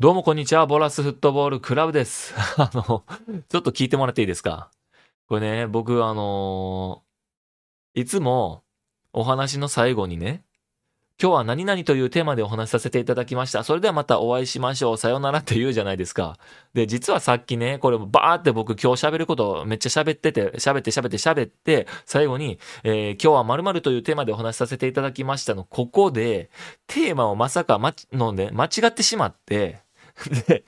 どうもこんにちは、ボラスフットボールクラブです。あの、ちょっと聞いてもらっていいですか？これね、僕あのいつもお話の最後にね、今日は何々というテーマでお話しさせていただきました。それではまたお会いしましょう。さようならって言うじゃないですか。で、実はさっきね、これバーって僕今日喋ることめっちゃ喋ってて、喋って喋って喋って、最後に、えー今日は〇〇というテーマでお話しさせていただきましたの、ここで、テーマをまさかま、のね、間違ってしまって、で、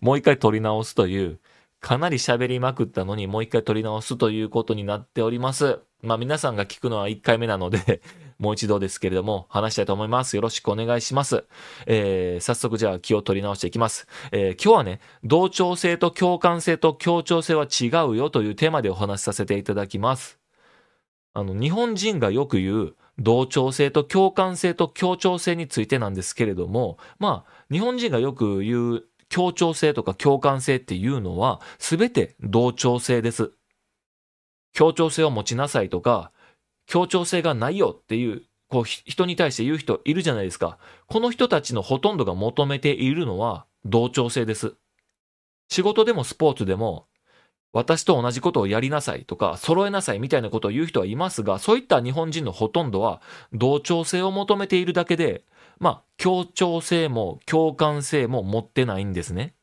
もう一回撮り直すという、かなり喋りまくったのにもう一回撮り直すということになっております。まあ皆さんが聞くのは一回目なので、もう一度ですけれども、話したいと思います。よろしくお願いします。えー、早速じゃあ気を取り直していきます。えー、今日はね、同調性と共感性と協調性は違うよというテーマでお話しさせていただきます。あの、日本人がよく言う、同調性と共感性と協調性についてなんですけれども、まあ、日本人がよく言う協調性とか共感性っていうのは、すべて同調性です。協調性を持ちなさいとか、協調性がないよっていう、こう、人に対して言う人いるじゃないですか。この人たちのほとんどが求めているのは同調性です。仕事でもスポーツでも、私と同じことをやりなさいとか、揃えなさいみたいなことを言う人はいますが、そういった日本人のほとんどは、同調性を求めているだけで、まあ、協調性も共感性も持ってないんですね。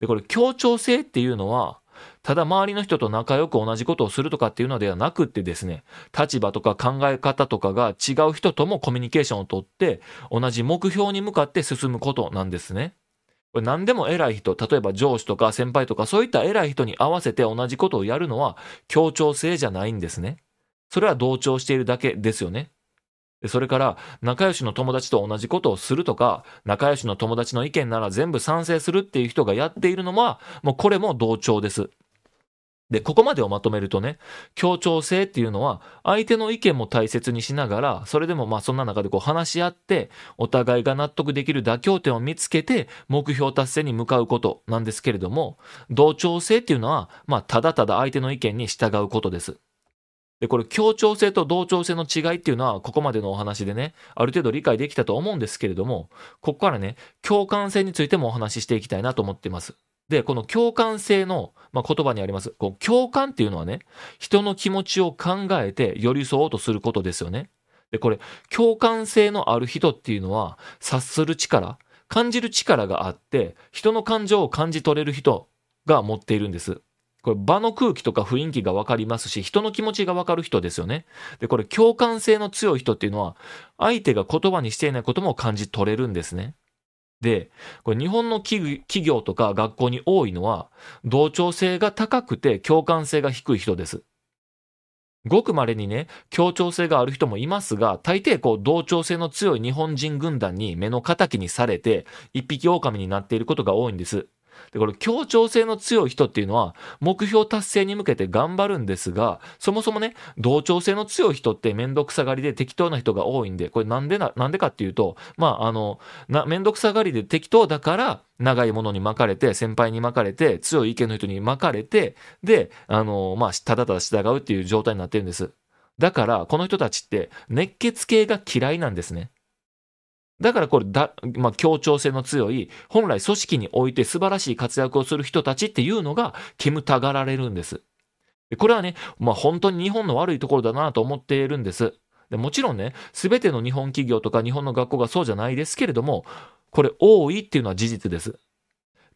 で、これ協調性っていうのは、ただ周りの人と仲良く同じことをするとかっていうのではなくってですね、立場とか考え方とかが違う人ともコミュニケーションをとって、同じ目標に向かって進むことなんですね。これ何でも偉い人、例えば上司とか先輩とかそういった偉い人に合わせて同じことをやるのは協調性じゃないんですね。それは同調しているだけですよね。それから仲良しの友達と同じことをするとか、仲良しの友達の意見なら全部賛成するっていう人がやっているのは、もうこれも同調です。で、ここまでをまとめるとね、協調性っていうのは、相手の意見も大切にしながら、それでもまあそんな中でこう話し合って、お互いが納得できる妥協点を見つけて、目標達成に向かうことなんですけれども、同調性っていうのは、まあただただ相手の意見に従うことです。で、これ協調性と同調性の違いっていうのは、ここまでのお話でね、ある程度理解できたと思うんですけれども、ここからね、共感性についてもお話ししていきたいなと思っています。で、この共感性の、まあ、言葉にあります、こう共感っていうのはね、人の気持ちを考えて寄り添おうとすることですよね。で、これ、共感性のある人っていうのは、察する力、感じる力があって、人の感情を感じ取れる人が持っているんです。これ場の空気とか雰囲気がわかりますし、人の気持ちがわかる人ですよね。で、これ共感性の強い人っていうのは、相手が言葉にしていないことも感じ取れるんですね。で、これ日本の企業とか学校に多いのは、同調性が高くて共感性が低い人です。ごく稀にね、協調性がある人もいますが、大抵こう同調性の強い日本人軍団に目の敵にされて、一匹狼になっていることが多いんです。で、これ協調性の強い人っていうのは、目標達成に向けて頑張るんですが、そもそもね、同調性の強い人ってめんどくさがりで適当な人が多いんで、これなんでな、なんでかっていうと、まあ、あの、な、めんどくさがりで適当だから、長いものに巻かれて、先輩に巻かれて、強い意見の人に巻かれて、で、あの、まあ、ただただ従うっていう状態になってるんです。だから、この人たちって、熱血系が嫌いなんですね。だからこれだ、まあ、協調性の強い、本来組織において素晴らしい活躍をする人たちっていうのが煙たがられるんです。これはね、まあ、本当に日本の悪いところだなと思っているんです。でもちろんね、すべての日本企業とか日本の学校がそうじゃないですけれども、これ多いっていうのは事実です。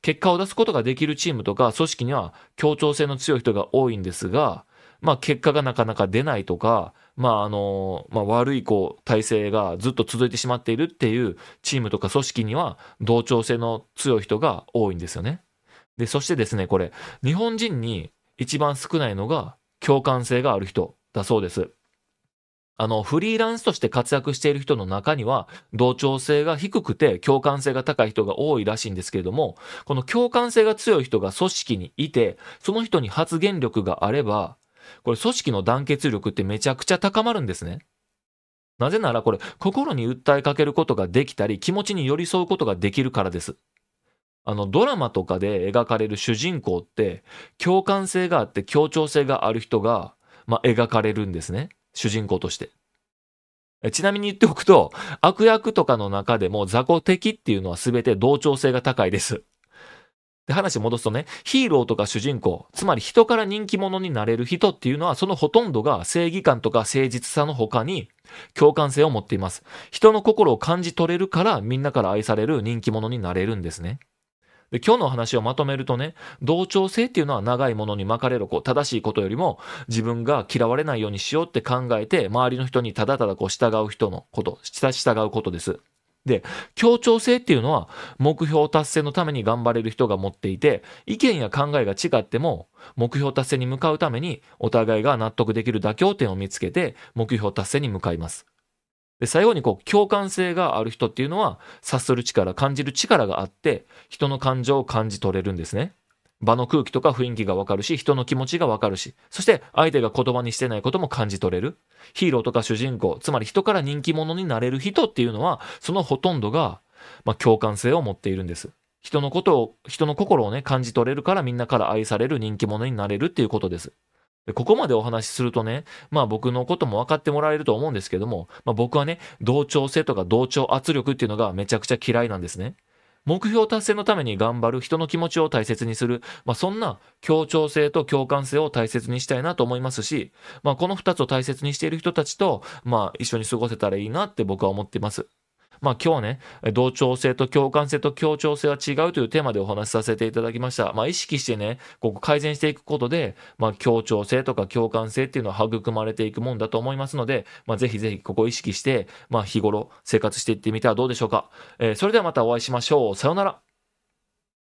結果を出すことができるチームとか組織には協調性の強い人が多いんですが、まあ結果がなかなか出ないとか、まああの、まあ悪いこう体制がずっと続いてしまっているっていうチームとか組織には同調性の強い人が多いんですよね。で、そしてですね、これ、日本人に一番少ないのが共感性がある人だそうです。あの、フリーランスとして活躍している人の中には、同調性が低くて共感性が高い人が多いらしいんですけれども、この共感性が強い人が組織にいて、その人に発言力があれば、これ組織の団結力ってめちゃくちゃ高まるんですね。なぜならこれ、心に訴えかけることができたり、気持ちに寄り添うことができるからです。あの、ドラマとかで描かれる主人公って、共感性があって協調性がある人が、まあ、描かれるんですね。主人公として。ちなみに言っておくと、悪役とかの中でも雑魚敵っていうのは全て同調性が高いです。で、話戻すとね、ヒーローとか主人公、つまり人から人気者になれる人っていうのは、そのほとんどが正義感とか誠実さの他に共感性を持っています。人の心を感じ取れるから、みんなから愛される人気者になれるんですね。で今日の話をまとめるとね、同調性っていうのは長いものに巻かれるこう正しいことよりも自分が嫌われないようにしようって考えて周りの人にただただこう従う人のこと、従うことです。で、協調性っていうのは目標達成のために頑張れる人が持っていて、意見や考えが違っても目標達成に向かうためにお互いが納得できる妥協点を見つけて目標達成に向かいます。で、最後にこう共感性がある人っていうのは察する力、感じる力があって人の感情を感じ取れるんですね。場の空気とか雰囲気がわかるし、人の気持ちがわかるし、そして相手が言葉にしてないことも感じ取れる。ヒーローとか主人公、つまり人から人気者になれる人っていうのは、そのほとんどが、まあ、共感性を持っているんです。人のことを、人の心をね、感じ取れるからみんなから愛される人気者になれるっていうことです。でここまでお話しするとね、まあ僕のことも分かってもらえると思うんですけども、まあ僕はね、同調性とか同調圧力っていうのがめちゃくちゃ嫌いなんですね。目標達成のために頑張る人の気持ちを大切にする、まあ、そんな協調性と共感性を大切にしたいなと思いますし、まあ、この2つを大切にしている人たちと、まあ、一緒に過ごせたらいいなって僕は思っています。まあ今日はね、同調性と共感性と協調性は違うというテーマでお話しさせていただきました。まあ意識してね、ここ改善していくことで、まあ協調性とか共感性っていうのは育まれていくもんだと思いますので、まあぜひぜひここを意識して、まあ日頃生活していってみてはどうでしょうか。えー、それではまたお会いしましょう。さようなら。